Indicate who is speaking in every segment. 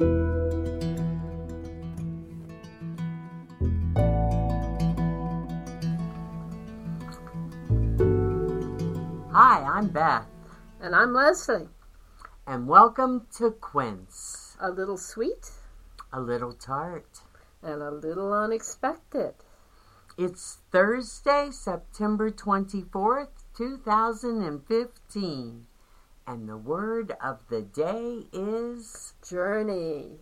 Speaker 1: Hi, I'm Beth,
Speaker 2: And I'm Leslie.
Speaker 1: and welcome to Quince,
Speaker 2: A little sweet
Speaker 1: a little tart.
Speaker 2: and a little unexpected.
Speaker 1: It's Thursday, September 24th, 2015, and the word of the day is
Speaker 2: Journey.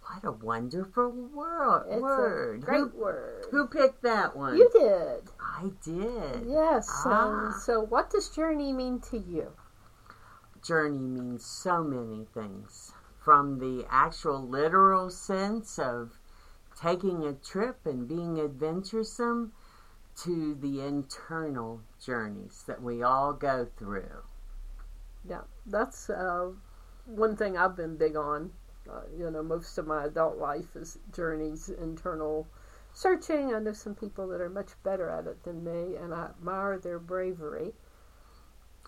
Speaker 1: what a wonderful wor-
Speaker 2: It's
Speaker 1: word.
Speaker 2: great
Speaker 1: who,
Speaker 2: word.
Speaker 1: who picked that one?
Speaker 2: You did.
Speaker 1: I did.
Speaker 2: Yes.
Speaker 1: Ah.
Speaker 2: Um, so, what does journey mean to you?
Speaker 1: Journey means so many things. From the actual literal sense of taking a trip and being adventuresome to the internal journeys that we all go through.
Speaker 2: Yeah, that's uh, one thing I've been big on. Uh, you know, most of my adult life is journeys, internal searching. I know some people that are much better at it than me, and I admire their bravery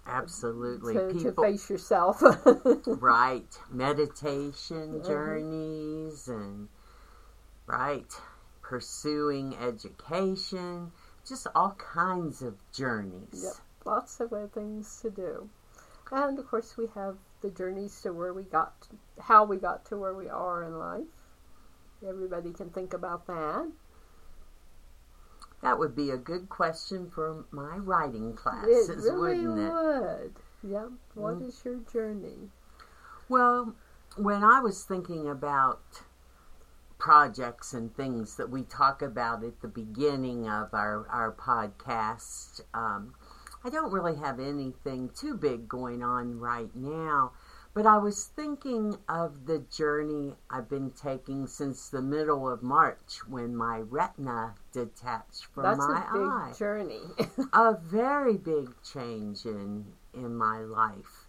Speaker 1: Absolutely.
Speaker 2: to, to face yourself.
Speaker 1: right. Meditation
Speaker 2: Mhm.
Speaker 1: journeys and right. Pursuing education. Just all kinds of journeys.
Speaker 2: Yep. Lots of things to do. And of course, we have the journeys to where we got, how we got to where we are in life. Everybody can think about that.
Speaker 1: That would be a good question for my writing classes, It
Speaker 2: really
Speaker 1: wouldn't it?
Speaker 2: would. Yeah. What
Speaker 1: Mm.
Speaker 2: is your journey?
Speaker 1: Well, when I was thinking about projects and things that we talk about at the beginning of our, our podcast, um, I don't really have anything too big going on right now. But I was thinking of the journey I've been taking since the middle of March when my retina detached from
Speaker 2: That's
Speaker 1: my
Speaker 2: a big
Speaker 1: eye.
Speaker 2: journey.
Speaker 1: a very big change in in my life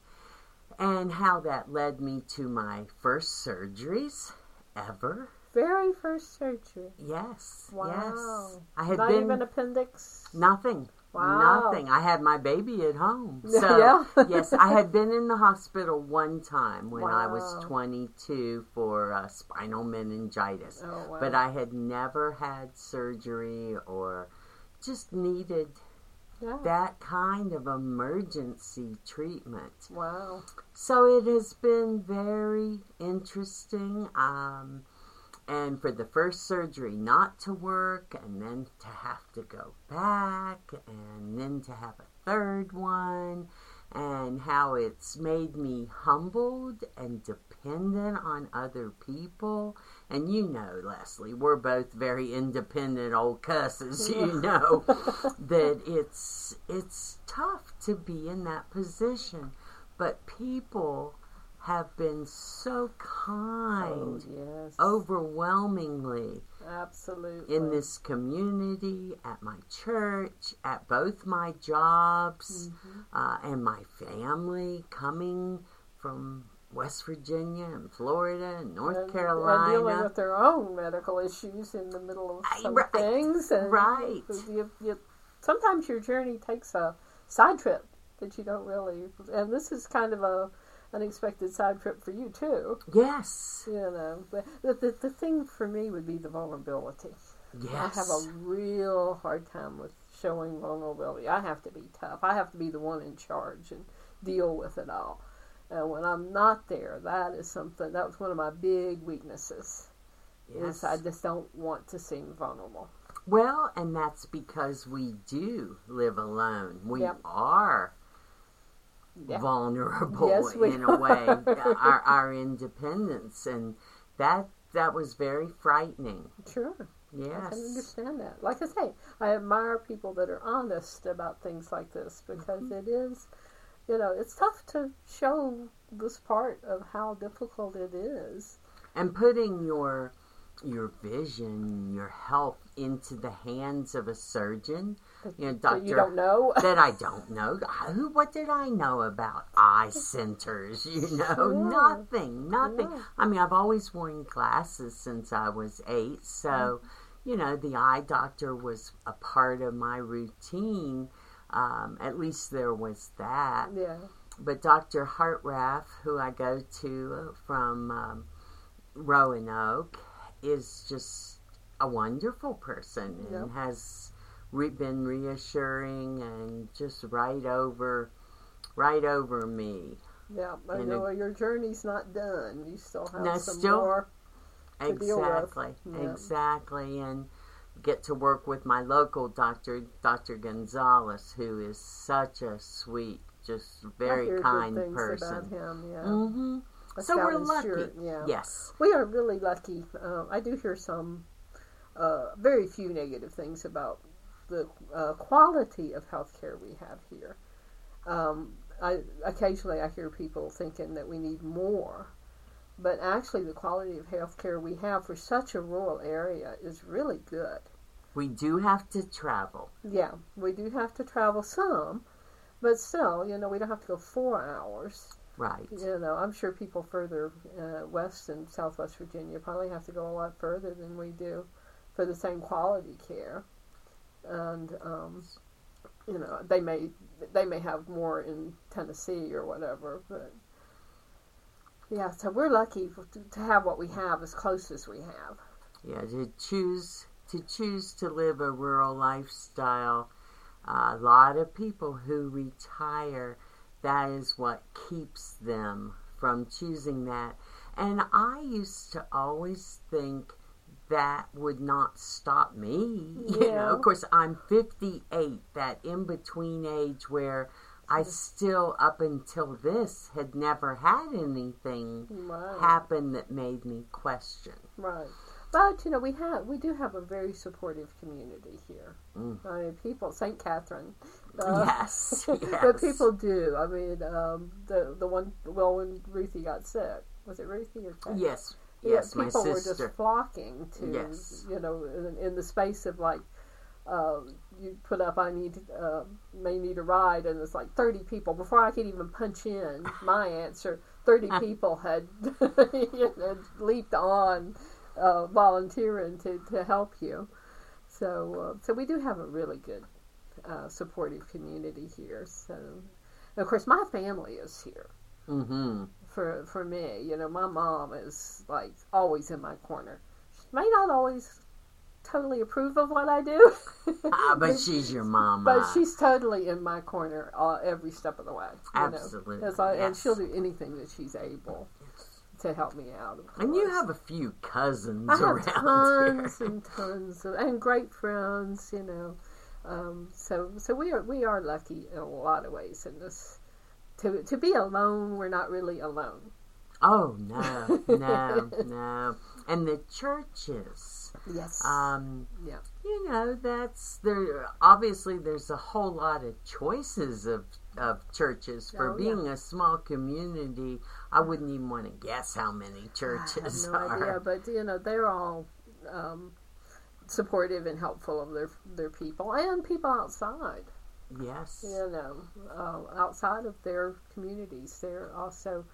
Speaker 1: and how that led me to my first surgeries ever
Speaker 2: Very first surgery.
Speaker 1: yes
Speaker 2: Wow.
Speaker 1: yes i had
Speaker 2: Not
Speaker 1: been
Speaker 2: even appendix.
Speaker 1: nothing
Speaker 2: Wow.
Speaker 1: nothing i had my baby at home so
Speaker 2: Yeah.
Speaker 1: yes i had been in the hospital one time when i was 22 for uh, spinal meningitis
Speaker 2: Oh wow.
Speaker 1: but i had never had surgery or just needed
Speaker 2: yeah.
Speaker 1: that kind of emergency treatment.
Speaker 2: Wow.
Speaker 1: So it has been very interesting. Um, and for the first surgery not to work, and then to have to go back, and then to have a third one, and how it's made me humbled and dependent on other people. And you know, Leslie, we're both very independent old cusses, you know that it's it's tough to be in that position but people have been so
Speaker 2: Oh,
Speaker 1: kind
Speaker 2: yes.
Speaker 1: overwhelmingly
Speaker 2: absolutely.
Speaker 1: in this community at my church at both my jobs
Speaker 2: Mhm.
Speaker 1: uh, and my family coming from west virginia and florida and north
Speaker 2: and,
Speaker 1: carolina
Speaker 2: and dealing with their own medical issues in the middle of
Speaker 1: I-
Speaker 2: some
Speaker 1: right,
Speaker 2: things. And
Speaker 1: right.
Speaker 2: You, you, sometimes your journey takes a side trip that you don't really. And this is kind of a unexpected side trip for you too.
Speaker 1: yes
Speaker 2: You know, but the, the, the thing for me would be the vulnerability.
Speaker 1: yes
Speaker 2: I have a real hard time with showing vulnerability. I have to be tough. I have to be the one in charge and deal with it all. And when I'm not there, that is something. That was one of my big weaknesses. Is I just don't want to seem vulnerable.
Speaker 1: Well, and that's because we do live alone. We
Speaker 2: Yep.
Speaker 1: are
Speaker 2: Yeah.
Speaker 1: vulnerable
Speaker 2: Yes,
Speaker 1: in a way, our our independence, and that that was very frightening.
Speaker 2: Sure,
Speaker 1: Yes.
Speaker 2: I can understand that. Like I say, I admire people that are honest about things like this because
Speaker 1: Mm-hmm.
Speaker 2: it is, you know, it's tough to show this part of how difficult it is.
Speaker 1: and putting your your vision, your health into the hands of a surgeon, you know, doctor
Speaker 2: you don't know.
Speaker 1: that I don't know. Who? What did I know about eye centers? You know,
Speaker 2: Sure.
Speaker 1: nothing, nothing.
Speaker 2: Yeah.
Speaker 1: I mean, I've always worn glasses since I was eight, so you know, the eye doctor was a part of my routine. Um, at least there was that.
Speaker 2: yeah.
Speaker 1: But Dr. Hartraff, who I go to from um, Roanoke is just a wonderful person and has re- been reassuring and just right over, right over me.
Speaker 2: Yeah, I
Speaker 1: And
Speaker 2: know your journey's not done. You still have
Speaker 1: No,
Speaker 2: some
Speaker 1: still-
Speaker 2: more. To deal with.
Speaker 1: Exactly,
Speaker 2: Yeah.
Speaker 1: exactly, and get to work with my local doctor, Dr. Gonzalez, who is such a sweet, just very kind person.
Speaker 2: about him. Yeah.
Speaker 1: hmm
Speaker 2: A
Speaker 1: So we're lucky.
Speaker 2: yeah.
Speaker 1: Yes.
Speaker 2: We are really lucky. Uh, I do hear some, uh, very few negative things about the uh, quality of healthcare we have here. Um, I occasionally I hear people thinking that we need more, but actually the quality of healthcare we have for such a rural area is really good.
Speaker 1: We do have to travel.
Speaker 2: Yeah, we do have to travel some, but still, you know, we don't have to go four hours.
Speaker 1: Right.
Speaker 2: You know, I'm sure people further uh, west in Southwest Virginia probably have to go a lot further than we do for the same quality care, and um, you know, they may they may have more in Tennessee or whatever, but yeah, so we're lucky to have what we have as close as we have.
Speaker 1: Yeah, to choose to choose to live a rural lifestyle. a lot of people who retire, that is what keeps them from choosing that. And I used to always think that would not stop me. You know, of course, I'm 58, that in between age where I still, up until this, had never had anything
Speaker 2: Right.
Speaker 1: happen that made me question.
Speaker 2: Right. But you know, we have we do have a very supportive community here.
Speaker 1: Mm.
Speaker 2: I mean, people, St. Catherine.
Speaker 1: yes,
Speaker 2: But people do. I mean, um, the the one well when Ruthie got sick, was it Ruthie or Kate?
Speaker 1: Yes, yes, my
Speaker 2: people were
Speaker 1: sister.
Speaker 2: just flocking to
Speaker 1: Yes.
Speaker 2: you know in, in the space of like. Uh, you put up, I need, uh, may need a ride, and it's like 30 people. Before I could even punch in my answer, 30 people had, you know, leaped on, uh, volunteering to, to help you. So, uh, so we do have a really good, uh, supportive community here. So, and of course, my family is here
Speaker 1: Mm-hmm.
Speaker 2: For for me. You know, my mom is like always in my corner. She may not always totally approve of what I do,
Speaker 1: Ah, but she's your mom.
Speaker 2: but she's totally in my corner uh, every step of the way.
Speaker 1: Absolutely,
Speaker 2: It's like- and she'll do anything that she's able to help me out.
Speaker 1: And you have a few cousins
Speaker 2: I have
Speaker 1: around
Speaker 2: tons
Speaker 1: here.
Speaker 2: and tons of, and great friends, you know. Um, so so we are we are lucky in a lot of ways in this. To to be alone, we're not really alone.
Speaker 1: Oh no, no, no. And the churches.
Speaker 2: Yes.
Speaker 1: Um,
Speaker 2: Yeah.
Speaker 1: You know, that's there. Obviously, there's a whole lot of choices of of churches for
Speaker 2: Oh, yeah.
Speaker 1: being a small community. I wouldn't even want to guess how many churches
Speaker 2: no
Speaker 1: are.
Speaker 2: idea, but you know they're all um, supportive and helpful of their their people and people outside.
Speaker 1: Yes.
Speaker 2: You know, uh, outside of their communities, they're also.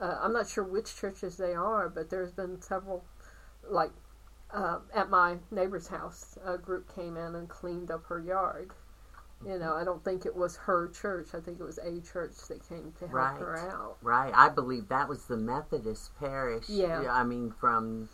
Speaker 2: Uh, I'm not sure which churches they are, but there's been several, like uh, at my neighbor's house, a group came in and cleaned up her yard. You know, I don't think it was her church. I think it was a church that came to help
Speaker 1: Right.
Speaker 2: her out.
Speaker 1: Right. I believe that was the Methodist parish.
Speaker 2: Yeah.
Speaker 1: I mean, from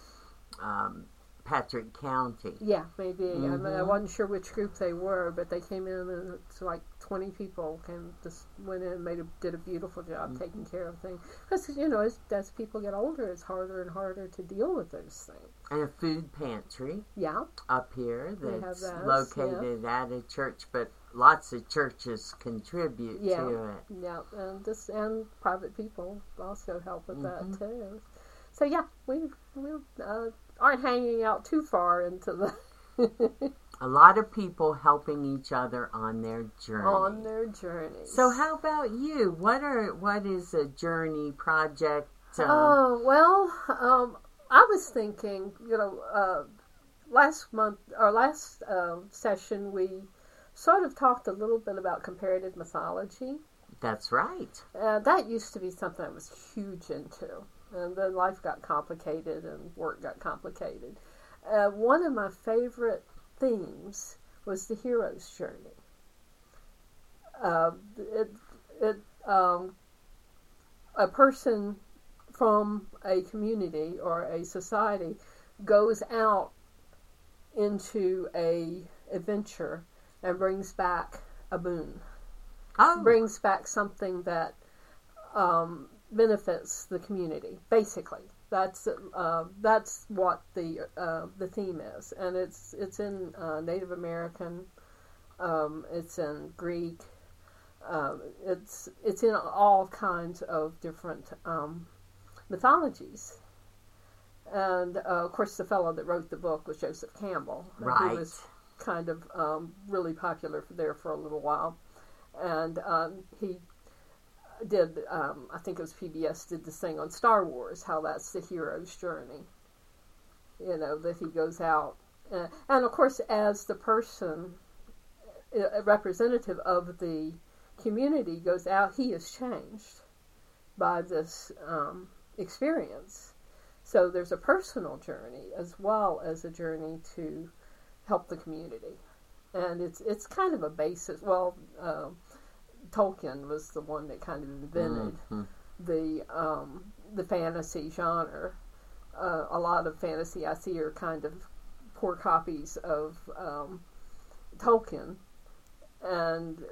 Speaker 1: um, Patrick County.
Speaker 2: Yeah, maybe. I, mean, I wasn't sure which group they were, but they came in and it's like 20 people came, just went in and made a, did a beautiful job
Speaker 1: Mm-hmm.
Speaker 2: taking care of things. Because, you know, as, as people get older, it's harder and harder to deal with those things.
Speaker 1: And a food pantry
Speaker 2: Yeah,
Speaker 1: up here
Speaker 2: We have
Speaker 1: that's
Speaker 2: those,
Speaker 1: located at a church, but lots of churches contribute
Speaker 2: Yeah.
Speaker 1: to it.
Speaker 2: yeah. And, just, and private people also help with
Speaker 1: Mhm.
Speaker 2: that, too. So, yeah, we, we uh, aren't hanging out too far into the.
Speaker 1: A lot of people helping each other on their journey.
Speaker 2: on their journey.
Speaker 1: so, how about you? What are what is a journey project? Um,
Speaker 2: Oh well, um, I was thinking, you know, uh, last month or last uh, session we sort of talked a little bit about comparative mythology.
Speaker 1: that's right.
Speaker 2: Uh, that used to be something I was huge into, and then life got complicated and work got complicated. Uh, one of my favorite themes was the hero's journey. Uh, it, it, um, a person from a community or a society goes out into a adventure and brings back a boon,
Speaker 1: Oh,
Speaker 2: brings back something that um, benefits the community. Basically, that's uh, that's what the uh, the theme is, and it's it's in uh, Native American, um, it's in Greek, um, it's it's in all kinds of different um, mythologies. And uh, of course, the fellow that wrote the book was Joseph Campbell,
Speaker 1: right.
Speaker 2: He was kind of um, really popular for there for a little while, and um, he did. Um, I think it was PBS did this thing on Star Wars, how that's the hero's journey. You know that he goes out, uh, and of course, as the person, a representative of the community, goes out, he is changed by this um, experience. So there's a personal journey as well as a journey to help the community, and it's it's kind of a basis. Well, uh, Tolkien was the one that kind of invented
Speaker 1: Mhm.
Speaker 2: the um, the fantasy genre. Uh, a lot of fantasy I see are kind of poor copies of um, Tolkien, and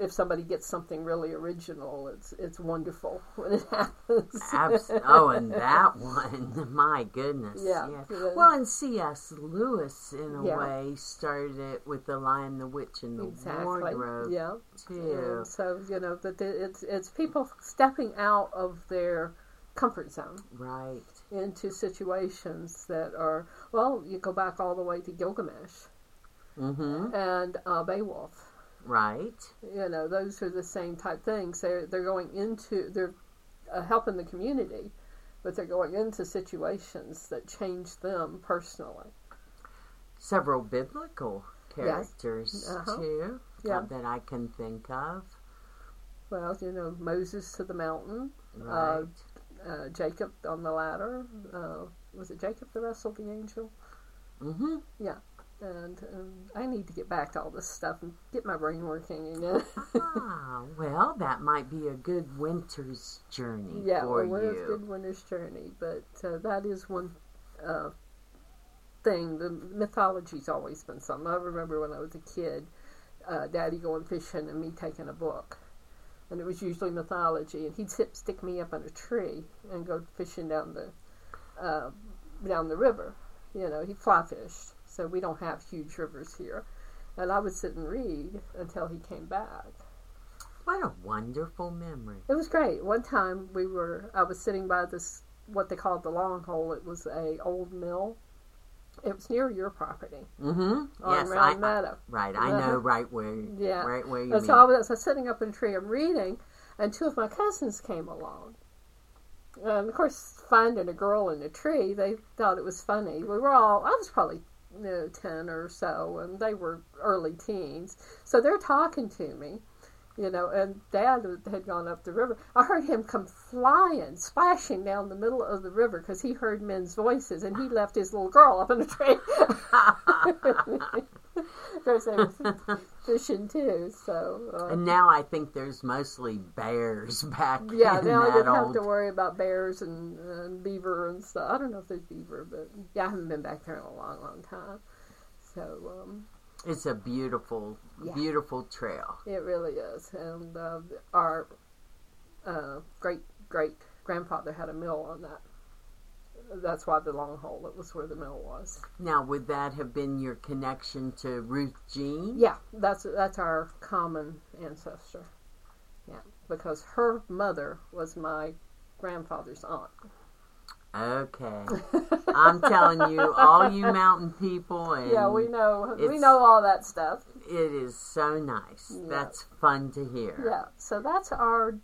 Speaker 2: if somebody gets something really original, it's it's wonderful when it happens.
Speaker 1: Abs- oh, and that one, my goodness.
Speaker 2: Yeah.
Speaker 1: Well, and C.S. Lewis, in a
Speaker 2: Yeah.
Speaker 1: way, started it with The Lion, the Witch, and the
Speaker 2: exactly.
Speaker 1: Wardrobe,
Speaker 2: Yeah.
Speaker 1: too.
Speaker 2: And so you know that it's it's people stepping out of their comfort zone
Speaker 1: Right.
Speaker 2: into situations that are well. You go back all the way to Gilgamesh
Speaker 1: Mm-hmm.
Speaker 2: and uh, Beowulf.
Speaker 1: Right.
Speaker 2: You know, those are the same type things. They're they're going into they're uh, helping the community, but they're going into situations that change them personally.
Speaker 1: Several biblical characters,
Speaker 2: Uh-huh.
Speaker 1: too,
Speaker 2: Yeah.
Speaker 1: uh, that I can think of.
Speaker 2: Well, you know, Moses to the mountain,
Speaker 1: Right.
Speaker 2: uh, Jacob on the ladder. Uh, was it Jacob that wrestled the angel?
Speaker 1: mm-hmm.
Speaker 2: And um, I need to get back to all this stuff and get my brain working again.
Speaker 1: ah, well, that might be a good winter's journey
Speaker 2: yeah,
Speaker 1: for
Speaker 2: well,
Speaker 1: you.
Speaker 2: good winter's journey, but uh, that is one uh, thing. The mythology's always been something. I remember when I was a kid, uh, Daddy going fishing and me taking a book, and it was usually mythology, and he'd sit, stick me up in a tree and go fishing down the uh, down the river. You know, he fly fished, so we don't have huge rivers here. And I would sit and read until he came back.
Speaker 1: What a wonderful memory.
Speaker 2: It was great. One time we were, I was sitting by this what they called the long hole. It was a old mill. It was near your property
Speaker 1: Mm-hmm.
Speaker 2: on
Speaker 1: Yes,
Speaker 2: Round
Speaker 1: I, I
Speaker 2: Meadow.
Speaker 1: right. I
Speaker 2: Uh-huh.
Speaker 1: know right where
Speaker 2: Yeah.
Speaker 1: right where you
Speaker 2: And
Speaker 1: mean.
Speaker 2: so I was, I was sitting up in a tree. I'm reading, and two of my cousins came along. And of course, finding a girl in a tree, they thought it was funny. We were all, I was probably you know, 10 or so, and they were early teens. So they're talking to me, you know, and Dad had gone up the river. I heard him come flying, splashing down the middle of the river because he heard men's voices, and he left his little girl up in a tree. of course, they were fishing too, so. Uh,
Speaker 1: and now I think there's mostly bears back
Speaker 2: yeah,
Speaker 1: in
Speaker 2: now I didn't have to worry about bears and, and beaver and stuff. I don't know if there's beaver, but yeah, I haven't been back there in a long, long time. So um,
Speaker 1: It's a beautiful,
Speaker 2: Yeah.
Speaker 1: beautiful trail.
Speaker 2: it really is. And uh, our uh, great great grandfather had a mill on that. That's why the long hole. It was where the mill was.
Speaker 1: Now, would that have been your connection to Ruth Jean?
Speaker 2: Yeah, that's that's our common ancestor. Yeah, because her mother was my grandfather's aunt.
Speaker 1: Okay. I'm telling you, all you mountain people, and
Speaker 2: Yeah, we know we know all that stuff.
Speaker 1: it is so nice.
Speaker 2: Yeah.
Speaker 1: That's fun to hear.
Speaker 2: Yeah, so that's our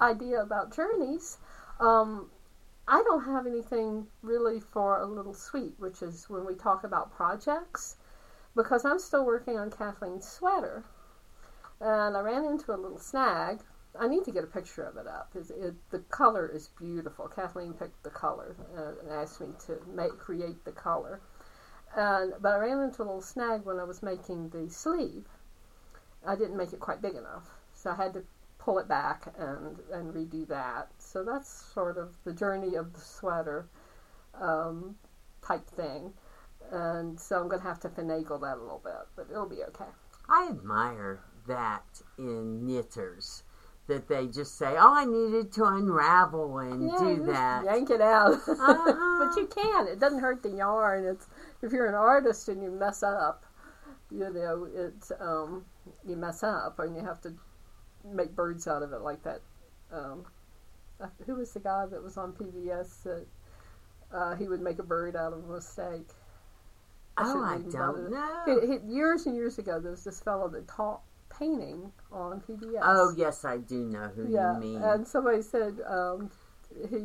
Speaker 2: idea about journeys. Um, I don't have anything really for a little sweet, which is when we talk about projects, because I'm still working on Kathleen's sweater, and I ran into a little snag. I need to get a picture of it up. It, it, the color is beautiful. Kathleen picked the color uh, and asked me to make create the color. And but I ran into a little snag when I was making the sleeve. I didn't make it quite big enough, so I had to pull it back and and redo that. So that's sort of the journey of the sweater um, type thing. And so I'm going to have to finagle that a little bit, but it'll be okay.
Speaker 1: I admire that in knitters that they just say, "Oh, I needed to unravel and
Speaker 2: Yeah,
Speaker 1: do that."
Speaker 2: Yank it out.
Speaker 1: Uh-huh.
Speaker 2: but you can. It doesn't hurt the yarn. It's if you're an artist and you mess up, you know, it's um, you mess up and you have to make birds out of it like that. Um, uh, who was the guy that was on PBS that uh, he would make a bird out of a mistake?
Speaker 1: Oh, I don't know.
Speaker 2: He, he, years and years ago, there was this fellow that taught painting on PBS.
Speaker 1: Oh, yes, I do know who
Speaker 2: yeah,
Speaker 1: you mean.
Speaker 2: and somebody said um, he,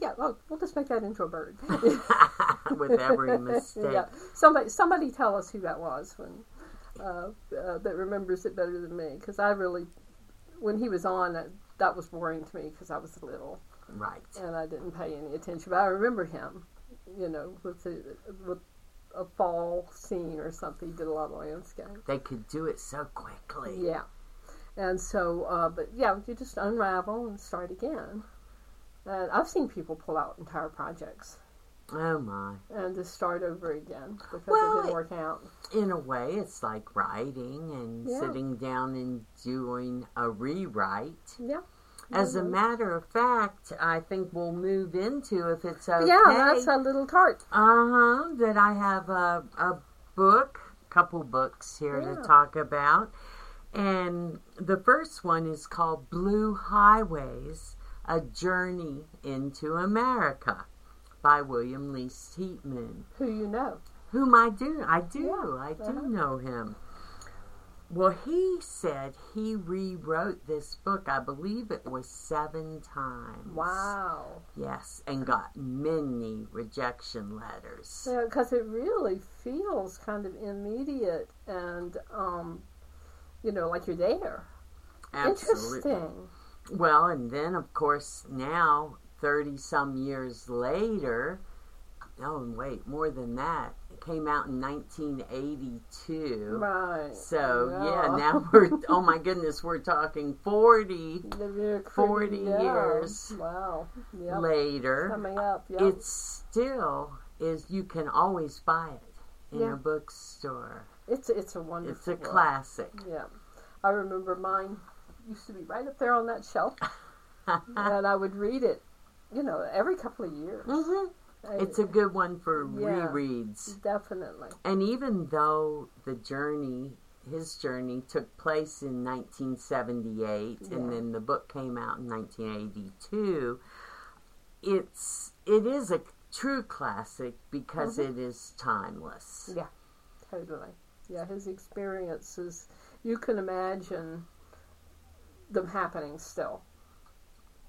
Speaker 2: yeah, well, we'll just make that into a bird.
Speaker 1: With every mistake.
Speaker 2: yeah, somebody, somebody tell us who that was when uh, uh, that remembers it better than me because I really, when he was on, that, that was boring to me because I was little
Speaker 1: Right.
Speaker 2: and I didn't pay any attention. But I remember him, you know, with the, with a fall scene or something. He did a lot of landscape.
Speaker 1: They could do it so quickly.
Speaker 2: Yeah. And so, uh, but yeah, you just unravel and start again. And I've seen people pull out entire projects
Speaker 1: Oh, my.
Speaker 2: and to start over again because
Speaker 1: Well,
Speaker 2: it didn't work out.
Speaker 1: In a way, it's like writing and
Speaker 2: Yeah.
Speaker 1: sitting down and doing a rewrite.
Speaker 2: Yeah.
Speaker 1: As a
Speaker 2: Mhm.
Speaker 1: matter of fact, I think we'll move into if it's okay.
Speaker 2: Yeah, that's a little tart.
Speaker 1: Uh huh. That I have a, a book, couple books here
Speaker 2: Yeah.
Speaker 1: to talk about. And the first one is called Blue Highways A Journey into America by William Least Heat Moon,
Speaker 2: Who you know.
Speaker 1: whom I do. I do.
Speaker 2: Yeah,
Speaker 1: I do
Speaker 2: uh-huh.
Speaker 1: know him. Well, he said he rewrote this book, I believe it was seven times.
Speaker 2: Wow.
Speaker 1: Yes, and got many rejection letters.
Speaker 2: Yeah, because it really feels kind of immediate and, um, you know, like you're there.
Speaker 1: Absolutely.
Speaker 2: Interesting.
Speaker 1: Well, and then of course now, thirty some years later, oh wait, more than that, it came out in 1982.
Speaker 2: Right.
Speaker 1: So yeah,
Speaker 2: Yeah.
Speaker 1: now we're oh my goodness, we're talking 40 40
Speaker 2: yeah.
Speaker 1: years
Speaker 2: Wow. Yep.
Speaker 1: later.
Speaker 2: Coming up. Yep.
Speaker 1: It still is. You can always buy it in
Speaker 2: Yeah.
Speaker 1: a bookstore.
Speaker 2: It's it's a wonderful.
Speaker 1: It's a
Speaker 2: book.
Speaker 1: classic.
Speaker 2: Yeah, I remember mine used to be right up there on that shelf, and I would read it, you know, every couple of years.
Speaker 1: hmm
Speaker 2: I-
Speaker 1: It's a good one for
Speaker 2: Yeah.
Speaker 1: rereads.
Speaker 2: definitely.
Speaker 1: And even though the journey, his journey, took place in 1978,
Speaker 2: Yeah.
Speaker 1: and then the book came out in 1982, it's it is a true classic because
Speaker 2: Mhm.
Speaker 1: it is timeless.
Speaker 2: Yeah, totally. Yeah, his experiences, you can imagine them happening still.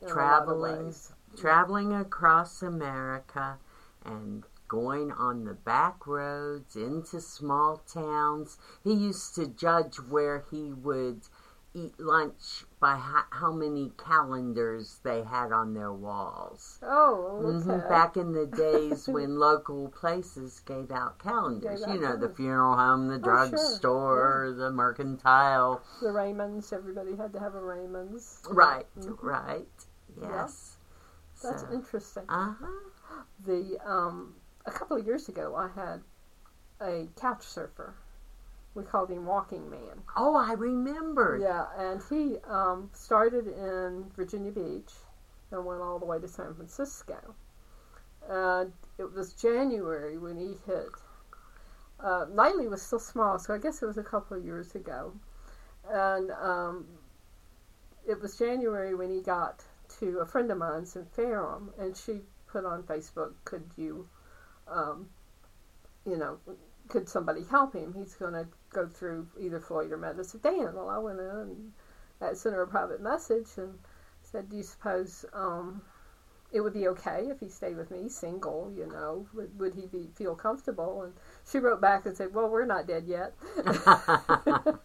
Speaker 2: In a lot of
Speaker 1: Traveling. Traveling across America and going on the back roads into small towns. He used to judge where he would eat lunch by ho- how many calendars they had on their walls.
Speaker 2: Oh,
Speaker 1: Mhm. Back in the days when local places gave out calendars,
Speaker 2: Gave out
Speaker 1: you know, the funeral home, the
Speaker 2: Oh, sure.
Speaker 1: drugstore, the mercantile.
Speaker 2: The Raymonds, everybody had to have a Raymond's.
Speaker 1: Right,
Speaker 2: Mhm.
Speaker 1: right. Yes.
Speaker 2: That's interesting.
Speaker 1: uh-huh.
Speaker 2: the um, a couple of years ago, I had a couch surfer. We called him Walking Man.
Speaker 1: Oh, I remember.
Speaker 2: Yeah, and he um, started in Virginia Beach and went all the way to San Francisco. And it was January when he hit. Uh, Nightly was still small, so I guess it was a couple of years ago. And um, it was January when he got to a friend of mine's in Ferrum, and she put on Facebook, "Could you, um, you know, could somebody help him? He's going to go through either Floyd or Med." I "Dan." Well, I went in and sent her a private message and said, "Do you suppose um, it would be okay if he stayed with me, single? You know, would, would he be feel comfortable?" And she wrote back and said, "Well, we're not dead yet."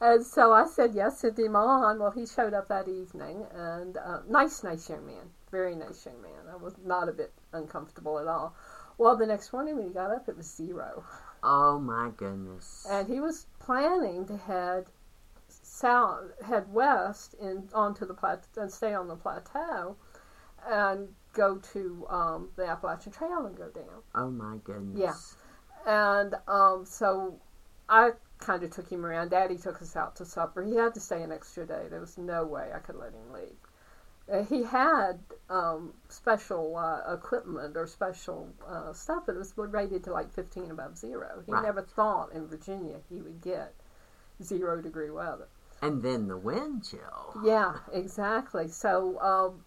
Speaker 2: and so I said yes, sent him on. Well, he showed up that evening, and uh, nice, nice young man, very nice young man. I was not a bit uncomfortable at all. Well, the next morning when he got up, it was zero,
Speaker 1: oh my goodness.
Speaker 2: and he was planning to head south, head west and onto the plateau and stay on the plateau, and go to um, the Appalachian Trail and go down.
Speaker 1: Oh my goodness.
Speaker 2: Yeah. And um, so I kind of took him around. Daddy took us out to supper. He had to stay an extra day. There was no way I could let him leave. Uh, he had um, special uh, equipment or special uh, stuff, it was rated to like 15 above zero. He
Speaker 1: Right.
Speaker 2: never thought in Virginia he would get zero degree weather.
Speaker 1: And then the wind chill.
Speaker 2: Yeah, exactly. So um,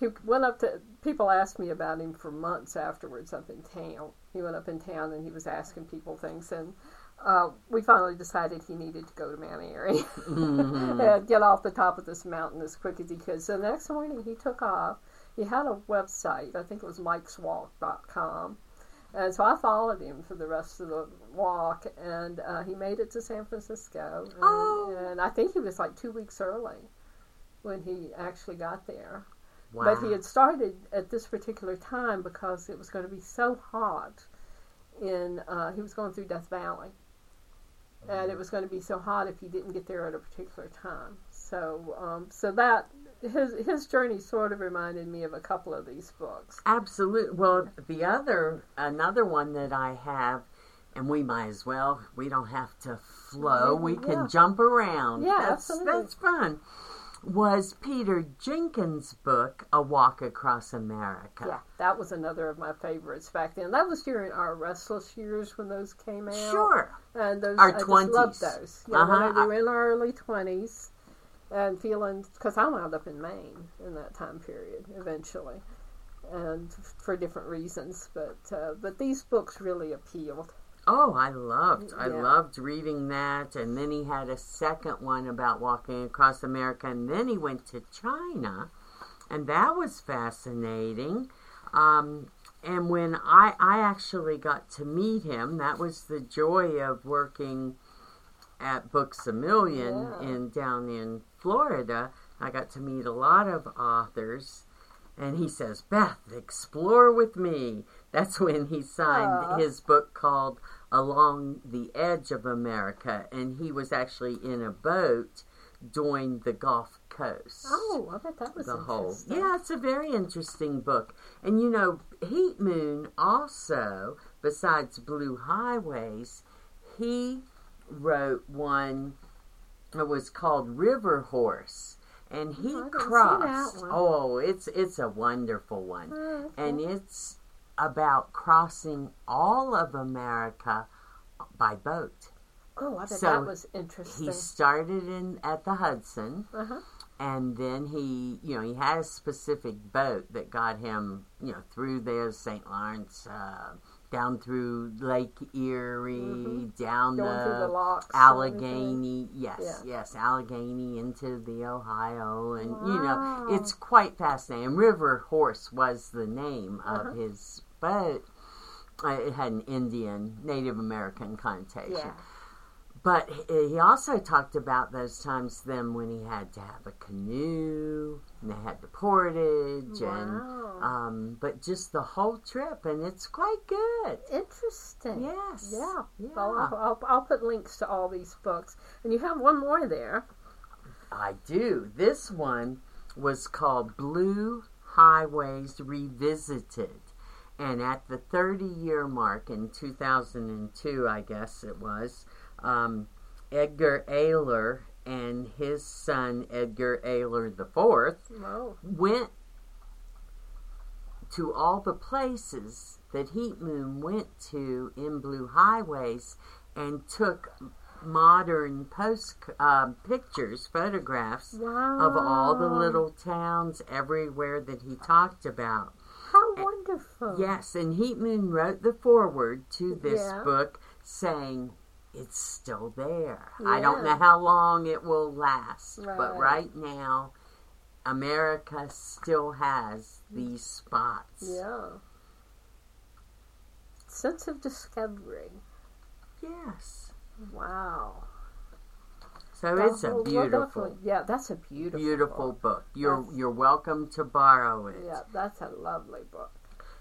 Speaker 2: he went up to. People asked me about him for months afterwards up in town. He went up in town and he was asking people things, and uh, we finally decided he needed to go to Mount Airy and get off the top of this mountain as quick as he could. So the next morning he took off. He had a website. I think it was mikeswalk.com. And so I followed him for the rest of the walk, and uh, he made it to San Francisco. And,
Speaker 1: Oh.
Speaker 2: and I think he was like two weeks early when he actually got there.
Speaker 1: Wow.
Speaker 2: But he had started at this particular time because it was going to be so hot. In uh, he was going through Death Valley, and it was going to be so hot if he didn't get there at a particular time. So, um, so that his his journey sort of reminded me of a couple of these books.
Speaker 1: Absolutely. Well, the other, another one that I have, and we might as well, we don't have to flow, we
Speaker 2: Yeah.
Speaker 1: can jump around.
Speaker 2: Yeah,
Speaker 1: that's,
Speaker 2: absolutely.
Speaker 1: That's fun. Was Peter Jenkins' book, A Walk Across America.
Speaker 2: Yeah, that was another of my favorites back then. That was during our restless years when those came out.
Speaker 1: Sure.
Speaker 2: and those
Speaker 1: Our
Speaker 2: I just loved those. Yeah,
Speaker 1: Uh-huh.
Speaker 2: were in our early twenties, and feeling because I wound up in Maine in that time period eventually, and for different reasons. But uh, but these books really appealed.
Speaker 1: Oh, I loved, I loved reading that. And then he had a second one about walking across America. And then he went to China. And that was fascinating. Um, and when I, I actually got to meet him, that was the joy of working at Books a Million
Speaker 2: Yeah.
Speaker 1: in down in Florida. I got to meet a lot of authors. And he says, Beth, explore with me. That's when he signed his book called Along the Edge of America. And he was actually in a boat doing the Gulf Coast
Speaker 2: Oh, I bet that was
Speaker 1: the whole. Yeah, it's a very interesting book. And you know, Heat Moon also, besides Blue Highways, he wrote one that was called River Horse. And oh, he
Speaker 2: Oh, I didn't see that
Speaker 1: crossed. Oh, it's it's a wonderful one.
Speaker 2: Oh, okay.
Speaker 1: And it's about crossing all of America by boat.
Speaker 2: oh, I bet
Speaker 1: so
Speaker 2: that was interesting.
Speaker 1: He started in at the Hudson
Speaker 2: Uh-huh.
Speaker 1: and then he you know he had a specific boat that got him you know through there st lawrence uh, down through lake erie down
Speaker 2: Mm-hmm. Going through the
Speaker 1: the
Speaker 2: locks. and everything.
Speaker 1: allegheny yes
Speaker 2: Yeah.
Speaker 1: yes allegheny into the ohio and you know it's quite fascinating river horse was the name
Speaker 2: Uh-huh.
Speaker 1: of his uh, it had an indian native american connotation
Speaker 2: Yeah.
Speaker 1: but he also talked about those times then when he had to have a canoe and they had the portage and um, but just the whole trip and it's quite good.
Speaker 2: Interesting.
Speaker 1: Yes.
Speaker 2: Yeah.
Speaker 1: Yeah.
Speaker 2: Well, I'll, I'll put links to all these books. And you have one more there.
Speaker 1: I do. This one was called Blue Highways Revisited. And at the 30 year mark in 2002, I guess it was, um, Edgar Ailor and his son, Edgar Ailor IV,
Speaker 2: Oh.
Speaker 1: went to all the places that Heat Moon went to in Blue Highways and took modern post um, pictures, photographs
Speaker 2: Wow.
Speaker 1: of all the little towns everywhere that he talked about.
Speaker 2: Wonderful.
Speaker 1: Yes, and Heat Moon wrote the foreword to this
Speaker 2: Yeah.
Speaker 1: book saying it's still there. I don't know how long it will last, but
Speaker 2: Right.
Speaker 1: right now America still has these spots.
Speaker 2: Yeah. Sense of discovery.
Speaker 1: Yes.
Speaker 2: Wow.
Speaker 1: So it's a beautiful
Speaker 2: Yeah, that's a beautiful,
Speaker 1: beautiful
Speaker 2: book.
Speaker 1: book. You're
Speaker 2: That's-
Speaker 1: you're welcome to borrow it.
Speaker 2: Yeah, that's a lovely book.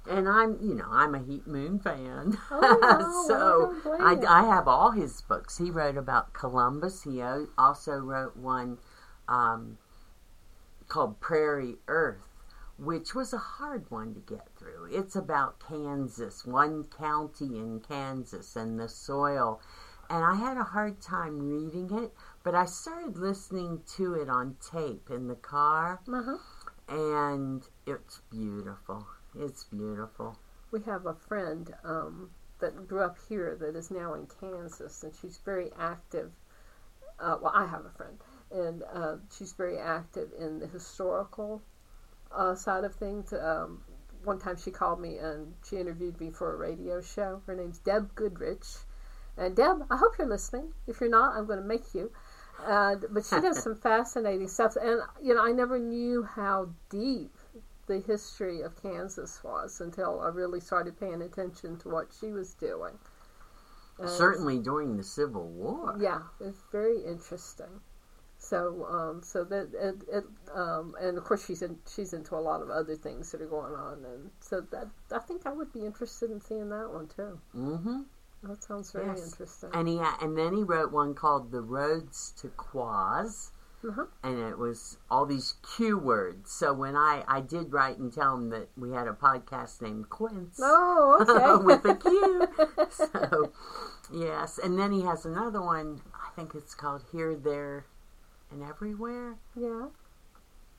Speaker 1: And I'm, you know, I'm a Heat Moon fan.
Speaker 2: Oh. Well,
Speaker 1: so
Speaker 2: I
Speaker 1: I. I have all his books. He wrote about Columbus. He o- also wrote one um, called Prairie Earth, which was a hard one to get through. It's about Kansas, one county in Kansas, and the soil. And I had a hard time reading it, but I started listening to it on tape in the car,
Speaker 2: Uh-huh.
Speaker 1: and it's beautiful. It's beautiful.
Speaker 2: We have a friend um, that grew up here that is now in Kansas, and she's very active. Uh, well, I have a friend, and uh, she's very active in the historical uh, side of things. Um, one time she called me and she interviewed me for a radio show. Her name's Deb Goodrich. And Deb, I hope you're listening. If you're not, I'm going to make you. Uh, but she does some fascinating stuff. And, you know, I never knew how deep the history of Kansas was until I really started paying attention to what she was doing. And
Speaker 1: Certainly during the Civil War.
Speaker 2: yeah, it's very interesting. So, um, so that it, it um, and of course she's in, she's into a lot of other things that are going on, and so that I think I would be interested in seeing that one too.
Speaker 1: Mm-hmm.
Speaker 2: That sounds very
Speaker 1: Yes.
Speaker 2: interesting.
Speaker 1: And he and then he wrote one called "The Roads to Quoz,"
Speaker 2: Uh-huh.
Speaker 1: and it was all these Q words. So when I I did write and tell him that we had a podcast named Quince
Speaker 2: Oh, okay.
Speaker 1: with a Q. So yes, and then he has another one. I think it's called "Here, There, and Everywhere."
Speaker 2: yeah.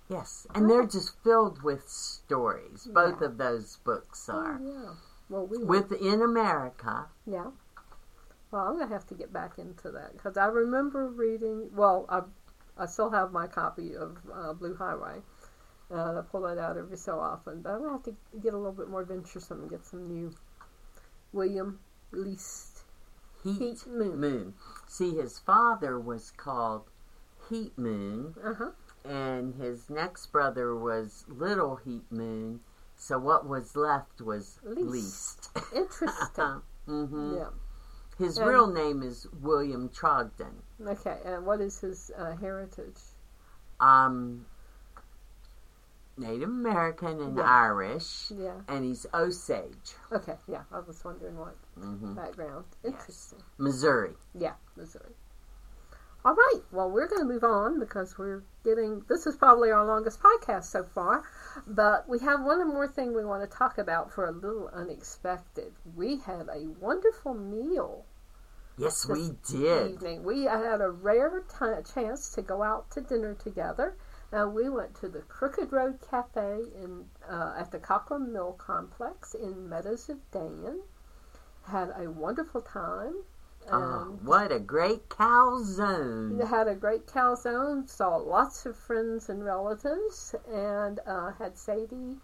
Speaker 1: Yes, and they're just filled with stories. Both
Speaker 2: Yeah.
Speaker 1: of those books
Speaker 2: Oh,
Speaker 1: are
Speaker 2: yeah. Well, we
Speaker 1: within America.
Speaker 2: Yeah. Well, I'm gonna have to get back into that because I remember reading. Well, I I still have my copy of uh, Blue Highway. Uh, I pull that out every so often, but I'm gonna have to get a little bit more venturesome and get some new William Least
Speaker 1: Heat,
Speaker 2: Heat Moon.
Speaker 1: Moon. See, his father was called Heat Moon,
Speaker 2: Uh huh.
Speaker 1: and his next brother was Little Heat Moon. So what was left was
Speaker 2: Least.
Speaker 1: least.
Speaker 2: Interesting.
Speaker 1: hmm
Speaker 2: yeah.
Speaker 1: His
Speaker 2: And-
Speaker 1: real name is William Trogdon.
Speaker 2: Okay. And what is his uh, heritage?
Speaker 1: Um, Native American and
Speaker 2: Yeah.
Speaker 1: Irish,
Speaker 2: Yeah.
Speaker 1: and he's Osage,
Speaker 2: Okay. Yeah. I was wondering what
Speaker 1: hmm
Speaker 2: background.
Speaker 1: Yes.
Speaker 2: Interesting.
Speaker 1: Missouri.
Speaker 2: Yeah, Missouri. All right. Well, we're going to move on because we're getting. This is probably our longest podcast so far, but we have one more thing we want to talk about for a little unexpected. We had a wonderful meal
Speaker 1: Yes, we did.
Speaker 2: evening. We had a rare ti chance to go out to dinner together. Uh, we went to the Crooked Road Cafe in uh, at the Cockram Mill Complex in Meadows of Dan. Had a wonderful time.
Speaker 1: Oh, what a great calzone.
Speaker 2: had a great calzone, saw lots of friends and relatives, and uh, had Sadie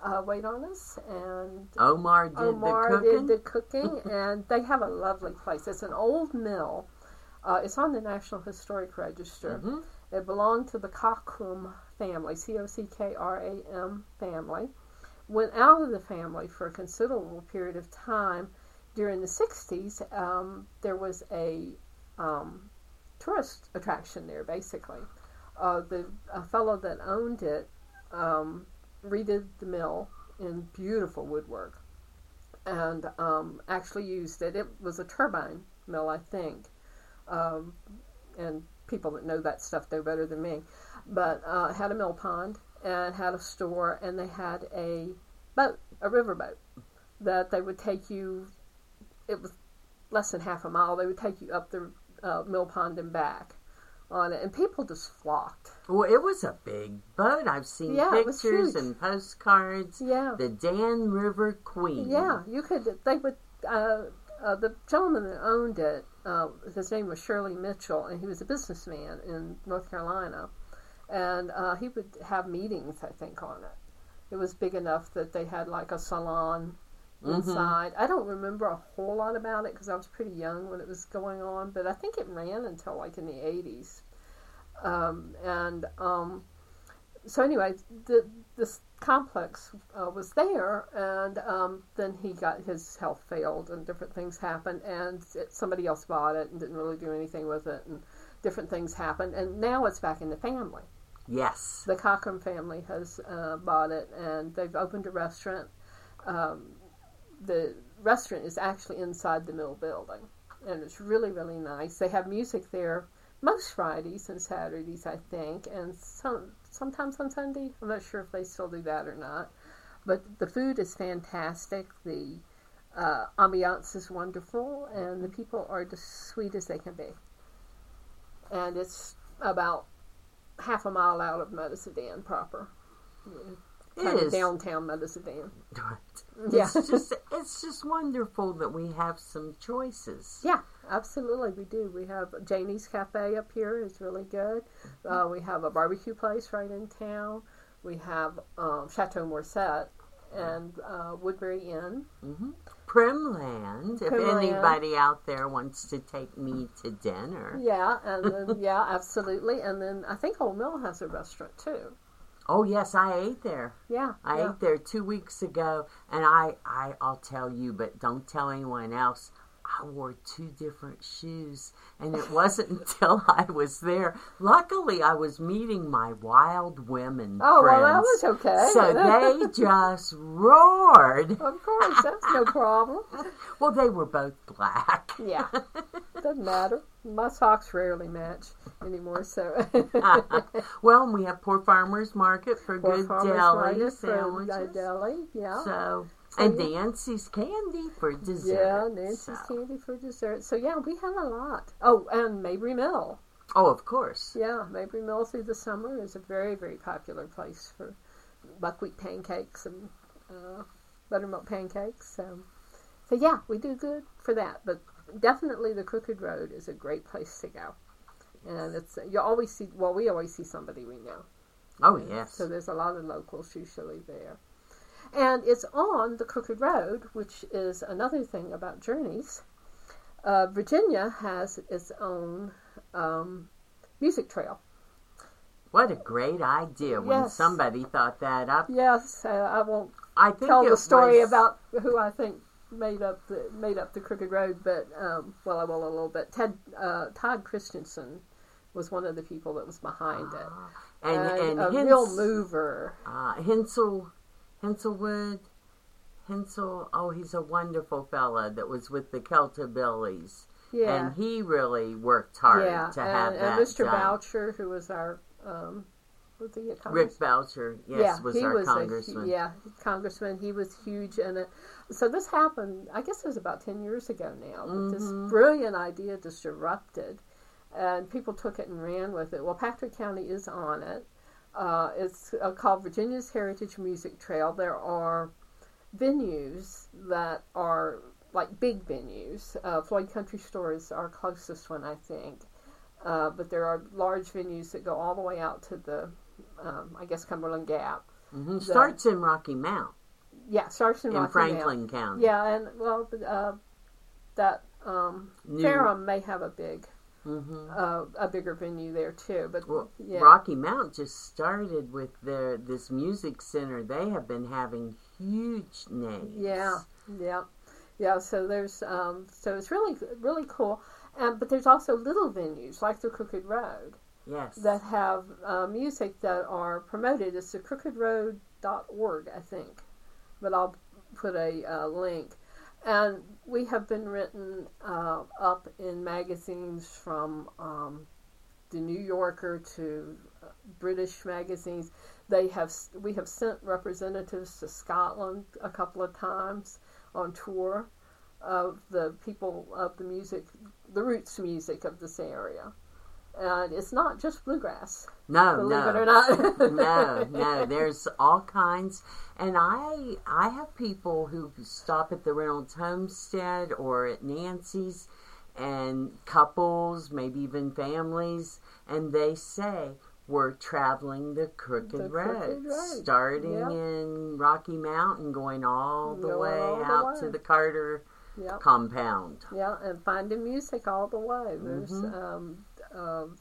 Speaker 2: uh, wait on us, and
Speaker 1: Omar did
Speaker 2: Omar
Speaker 1: the cooking.
Speaker 2: did the cooking, and they have a lovely place. It's an old mill. Uh, it's on the National Historic Register.
Speaker 1: Mhm.
Speaker 2: It belonged to the Cockram family, C O C K R A M family. Went out of the family for a considerable period of time. During the 60s, um, there was a um, tourist attraction there, basically. Uh, the a fellow that owned it um, redid the mill in beautiful woodwork and um, actually used it. It was a turbine mill, I think. Um, and people that know that stuff know better than me. But uh, had a mill pond and had a store, and they had a boat, a river boat, that they would take you. It was less than half a mile. They would take you up the uh, mill pond and back on it, and people just flocked.
Speaker 1: Well, it was a big boat. I've seen
Speaker 2: Yeah,
Speaker 1: pictures and postcards.
Speaker 2: Yeah,
Speaker 1: The Dan River Queen.
Speaker 2: Yeah, you could. They would. Uh, uh, the gentleman that owned it, uh, his name was Shirley Mitchell, and he was a businessman in North Carolina, and uh, he would have meetings, I think, on it. It was big enough that they had like a salon
Speaker 1: Mhm.
Speaker 2: inside. I don't remember a whole lot about it because I was pretty young when it was going on, but I think it ran until like in the eighties. Um, and um, so anyway, the, this complex uh, was there, and um, then he got his health failed, and different things happened, and it, somebody else bought it and didn't really do anything with it, and different things happened, and now it's back in the family.
Speaker 1: Yes.
Speaker 2: The Cockram family has uh, bought it, and they've opened a restaurant. um, the restaurant is actually inside the mill building, and it's really really nice. They have music there most Fridays and Saturdays, I think, and some sometimes on Sunday. I'm not sure if they still do that or not. But the food is fantastic. The uh, ambiance is wonderful, and the people are as sweet as they can be. And it's about half a mile out of Medicine proper. Kind of downtown Medicine.
Speaker 1: Right. Yeah. It's just it's just wonderful that we have some choices.
Speaker 2: Yeah, absolutely, we do. We have Janie's Cafe up here is really good. Uh, we have a barbecue place right in town. We have um, Chateau Morrisette and uh, Woodbury Inn.
Speaker 1: Mm-hmm. Primland, if anybody out there wants to take me to dinner.
Speaker 2: Yeah, and then, yeah, absolutely. And then I think Old Mill has a restaurant too.
Speaker 1: Oh yes, I ate there.
Speaker 2: Yeah,
Speaker 1: I
Speaker 2: yeah.
Speaker 1: ate there two weeks ago, and I, I, I'll tell you, but don't tell anyone else. I wore two different shoes, and it wasn't until I was there. Luckily, I was meeting my wild women.
Speaker 2: Oh
Speaker 1: friends,
Speaker 2: well, that was okay.
Speaker 1: So they just roared.
Speaker 2: Of course, that's no problem.
Speaker 1: well, they were both black.
Speaker 2: Yeah, doesn't matter. My socks rarely match anymore. So.
Speaker 1: well, we have Poor Farmers Market for
Speaker 2: Poor
Speaker 1: good deli sandwiches.
Speaker 2: Deli, yeah.
Speaker 1: So and Nancy's candy for dessert.
Speaker 2: Yeah, Nancy's
Speaker 1: so.
Speaker 2: candy for dessert. So yeah, we have a lot. Oh, and Mabry Mill.
Speaker 1: Oh, of course.
Speaker 2: Yeah, Mabry Mill through the summer is a very, very popular place for buckwheat pancakes and uh, buttermilk pancakes. So, so yeah, we do good for that. But definitely, the Crooked Road is a great place to go. And it's you always see. Well, we always see somebody we know.
Speaker 1: Oh yes.
Speaker 2: So there's a lot of locals usually there. And it's on the Crooked Road, which is another thing about journeys. Uh, Virginia has its own um, music trail.
Speaker 1: What a great idea when
Speaker 2: Yes.
Speaker 1: somebody thought that up.
Speaker 2: Yes, uh, I won't
Speaker 1: I think
Speaker 2: tell the story
Speaker 1: was-
Speaker 2: about who I think made up the made up the Crooked Road, but um, well, I will a little bit. Ted uh, Todd Christensen was one of the people that was behind it,
Speaker 1: and and,
Speaker 2: a
Speaker 1: Hens-
Speaker 2: real mover.
Speaker 1: uh, Hensel Henselwood Hensel. Oh, he's a wonderful fella that was with the Celtibillies,
Speaker 2: Yeah,
Speaker 1: and he really worked hard
Speaker 2: yeah,
Speaker 1: to have
Speaker 2: and,
Speaker 1: that
Speaker 2: and Mr.
Speaker 1: done.
Speaker 2: Boucher, who was our um, was he a
Speaker 1: Rick
Speaker 2: congressman?
Speaker 1: Boucher, yes,
Speaker 2: yeah,
Speaker 1: was our
Speaker 2: was
Speaker 1: congressman.
Speaker 2: A, yeah, congressman. He was huge in it. So this happened. I guess it was about ten years ago now. That this brilliant idea just erupted, and people took it and ran with it. Well, Patrick County is on it. Uh, it's uh, called Virginia's Heritage Music Trail. There are venues that are like big venues. Uh, Floyd Country Store is our closest one, I think. Uh, but there are large venues that go all the way out to the, um, I guess, Cumberland Gap.
Speaker 1: hmm Starts in Rocky Mount
Speaker 2: Yeah, starts in,
Speaker 1: in
Speaker 2: Rocky
Speaker 1: Franklin
Speaker 2: Mount.
Speaker 1: County.
Speaker 2: Yeah, and well, uh, that um, Ferrum may have a big,
Speaker 1: hmm
Speaker 2: uh, a bigger venue there too. But
Speaker 1: Well,
Speaker 2: yeah,
Speaker 1: Rocky Mount just started with their this music center. They have been having huge names.
Speaker 2: Yeah, yeah, yeah. So there's um, so it's really really cool. Um, but there's also little venues like the Crooked Road
Speaker 1: Yes.
Speaker 2: that have uh, music that are promoted. It's the crookedroad.org, I think. But I'll put a uh, link. And we have been written uh, up in magazines from um, the New Yorker to uh, British magazines. They have we have sent representatives to Scotland a couple of times on tour of the people of the music, the roots music of this area. And it's not just bluegrass,
Speaker 1: no,
Speaker 2: believe
Speaker 1: no.
Speaker 2: it or not.
Speaker 1: no, no. There's all kinds, and I I have people who stop at the Reynolds Homestead or at Nancy's, and couples, maybe even families, and they say we're traveling the Crooked,
Speaker 2: The
Speaker 1: Road,
Speaker 2: Crooked Road,
Speaker 1: starting
Speaker 2: yeah.
Speaker 1: in Rocky Mountain, going all the
Speaker 2: Going
Speaker 1: way
Speaker 2: all the
Speaker 1: out to the Carter
Speaker 2: Yep.
Speaker 1: compound.
Speaker 2: Yeah, and finding music all the way. There's
Speaker 1: Mhm.
Speaker 2: um, um,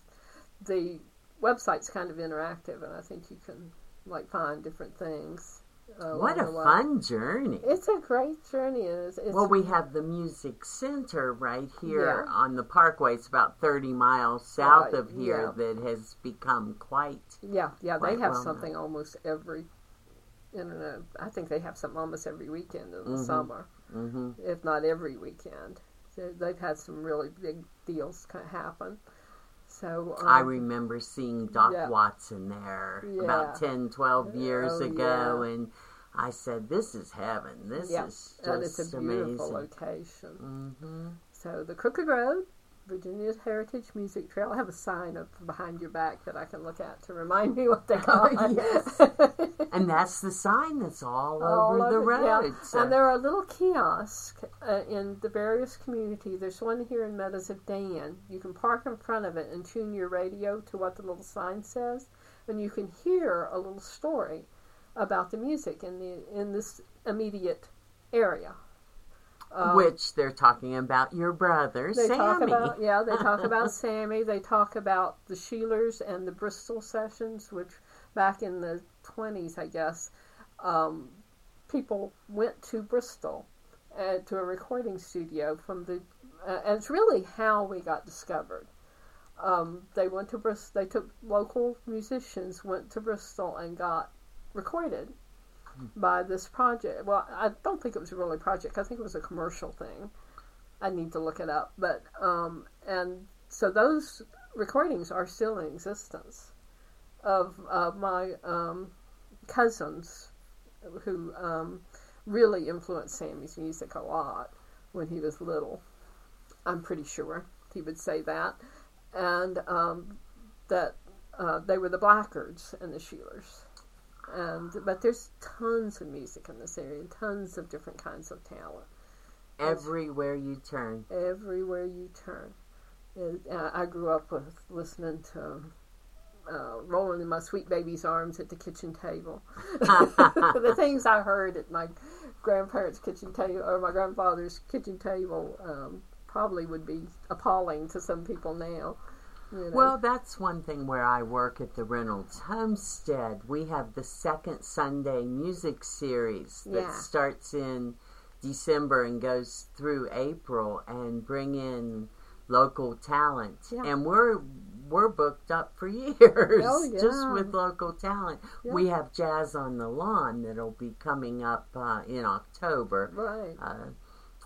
Speaker 2: the website's kind of interactive, and I think you can like find different things. Uh,
Speaker 1: What a
Speaker 2: along the way.
Speaker 1: fun journey!
Speaker 2: It's a great journey. It's, it's
Speaker 1: Well, we have the music center right here
Speaker 2: Yeah.
Speaker 1: on the parkway. It's about 30 miles south
Speaker 2: Right,
Speaker 1: of here
Speaker 2: yeah.
Speaker 1: that has become quite.
Speaker 2: yeah, yeah. They have
Speaker 1: well
Speaker 2: something almost every I think they have something almost every weekend in the
Speaker 1: Mhm.
Speaker 2: summer,
Speaker 1: hmm
Speaker 2: if not every weekend. So they've had some really big deals happen. So um,
Speaker 1: I remember seeing Doc
Speaker 2: yeah.
Speaker 1: Watson there about
Speaker 2: Yeah.
Speaker 1: 10, 12 years
Speaker 2: Oh,
Speaker 1: ago,
Speaker 2: yeah.
Speaker 1: and I said, "This is heaven. This is
Speaker 2: and it's
Speaker 1: just
Speaker 2: a beautiful
Speaker 1: amazing."
Speaker 2: location.
Speaker 1: hmm
Speaker 2: So the Crooked Road, Virginia's Heritage Music Trail. I have a sign up behind your back that I can look at to remind me what they call it.
Speaker 1: Yes. And that's the sign that's all,
Speaker 2: All
Speaker 1: over the
Speaker 2: over, yeah.
Speaker 1: road. so-
Speaker 2: And there are little kiosks uh, in the various communities. There's one here in Meadows of Dan. You can park in front of it and tune your radio to what the little sign says, and you can hear a little story about the music in the in this immediate area. Um,
Speaker 1: Which they're talking about your brother,
Speaker 2: they
Speaker 1: Sammy.
Speaker 2: talk about yeah they talk about Sammy. They talk about the Shelors and the Bristol sessions, which back in the twenties, I guess, um, people went to Bristol uh, to a recording studio from the. Uh, and it's really how we got discovered. Um, they went to Bristol. They took local musicians, went to Bristol, and got recorded by this project. Well, I don't think it was a really a project. I think it was a commercial thing. I need to look it up. But um, and so those recordings are still in existence of of my um, cousins who um, really influenced Sammy's music a lot when he was little. I'm pretty sure he would say that, and um, that uh, they were the Blackards and the Shelors. And but there's tons of music in this area, tons of different kinds of talent
Speaker 1: Everywhere you turn.
Speaker 2: everywhere you turn. Uh, I grew up with listening to uh, "Rolling in My Sweet Baby's Arms" at the kitchen table. the things I heard at my grandparents' kitchen table or my grandfather's kitchen table um, probably would be appalling to some people now. You know.
Speaker 1: Well, that's one thing where I work at the Reynolds Homestead. We have the second Sunday music series that
Speaker 2: Yeah.
Speaker 1: starts in December and goes through April and bring in local talent.
Speaker 2: Yeah.
Speaker 1: And we're we're booked up for years
Speaker 2: Oh,
Speaker 1: just with local talent.
Speaker 2: Yeah.
Speaker 1: We have Jazz on the Lawn that'll be coming up uh, in October.
Speaker 2: right.
Speaker 1: Uh,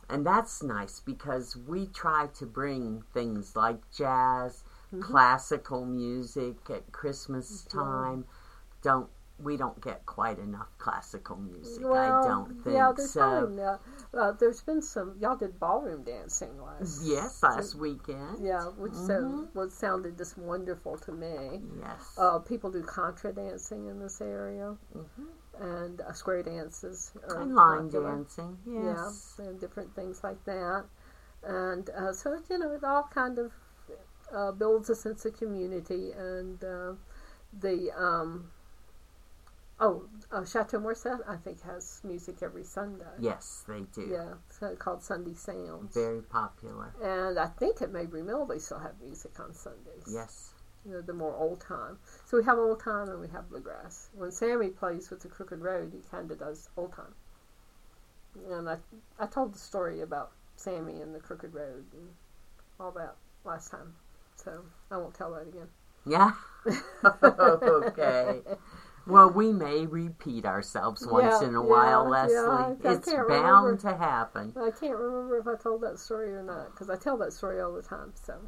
Speaker 1: and that's nice because we try to bring things like jazz,
Speaker 2: Mhm.
Speaker 1: classical music at Christmas
Speaker 2: Yeah.
Speaker 1: time. Don't we don't get quite enough classical music.
Speaker 2: well,
Speaker 1: I don't think
Speaker 2: yeah, there's
Speaker 1: so.
Speaker 2: probably, uh, uh, there's been some. Y'all did ballroom dancing last.
Speaker 1: Yes, last weekend.
Speaker 2: Yeah, which so,
Speaker 1: Mhm.
Speaker 2: what sounded just wonderful to me.
Speaker 1: Yes.
Speaker 2: Uh, people do contra dancing in this area,
Speaker 1: Mhm.
Speaker 2: and uh, square dances. Are
Speaker 1: and line dancing. Yes.
Speaker 2: Yeah, and different things like that. And uh, so, you know, it all kind of uh, builds a sense of community. And uh, the, um, oh, uh, Chateau Morrisette, I think, has music every Sunday.
Speaker 1: Yes, they do.
Speaker 2: Yeah, it's called Sunday Sounds.
Speaker 1: Very popular.
Speaker 2: And I think at Mabry Mill they still have music on Sundays.
Speaker 1: Yes.
Speaker 2: You know, the more old time. So we have old time and we have bluegrass. When Sammy plays with the Crooked Road, he kind of does old time. And I, I told the story about Sammy and the Crooked Road and all that last time. So I won't tell that again.
Speaker 1: Yeah. okay. Well, we may repeat ourselves once
Speaker 2: Yeah,
Speaker 1: in a while,
Speaker 2: yeah,
Speaker 1: Leslie.
Speaker 2: yeah, I- I
Speaker 1: it's bound
Speaker 2: remember.
Speaker 1: to happen.
Speaker 2: I can't remember if I told that story or not because I tell that story all the time. So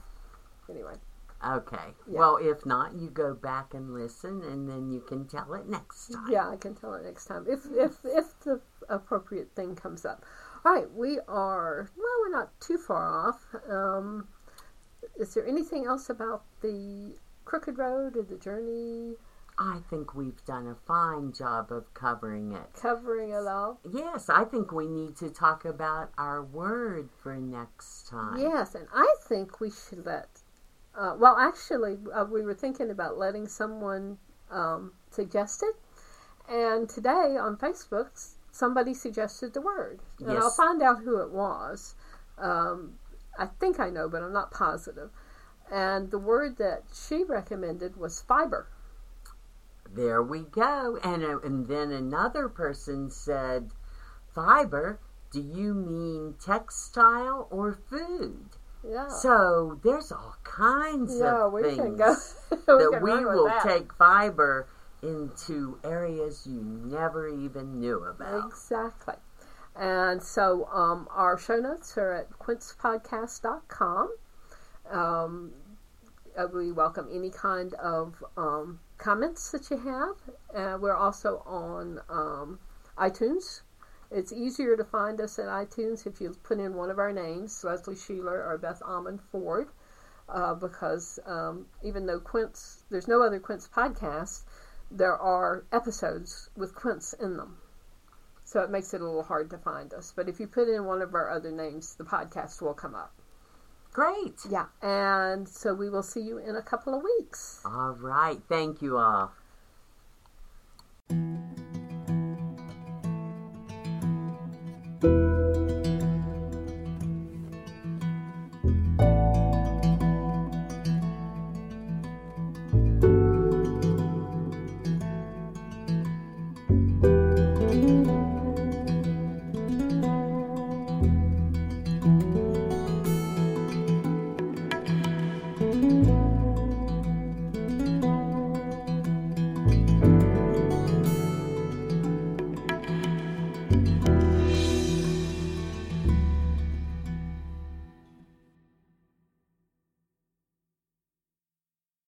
Speaker 2: anyway,
Speaker 1: Okay. Well, if not, you go back and listen, and then you can tell it next time.
Speaker 2: yeah, I can tell it next time if if if the appropriate thing comes up. All right, we are well, we're not too far off. Um, is there anything else about the Crooked Road or the journey
Speaker 1: I think we've done a fine job of covering it.
Speaker 2: covering it all?
Speaker 1: Yes, I think we need to talk about our word for next time.
Speaker 2: Yes, and I think we should let. Uh, well, actually, uh, we were thinking about letting someone um, suggest it, and today on Facebook, somebody suggested the word, and I'll find out who it was. Um, I think I know, but I'm not positive. And the word that she recommended was fiber.
Speaker 1: There we go. And, uh, and then another person said, Fiber, do you mean textile or food?
Speaker 2: Yeah.
Speaker 1: So there's all kinds
Speaker 2: yeah,
Speaker 1: of things
Speaker 2: can go. we
Speaker 1: that we will
Speaker 2: that.
Speaker 1: take fiber into areas you never even knew about.
Speaker 2: Exactly. And so um, our show notes are at quincepodcast.com. Um, uh, we welcome any kind of um, comments that you have. We're also on um, iTunes. It's easier to find us at iTunes if you put in one of our names, Leslie Shelor or Beth Almond Ford, uh, because um, even though Quince, there's no other Quince podcast, there are episodes with Quince in them. So it makes it a little hard to find us. But if you put in one of our other names, the podcast will come up.
Speaker 1: Great.
Speaker 2: Yeah. And so we will see you in a couple of weeks.
Speaker 1: All right. Thank you all.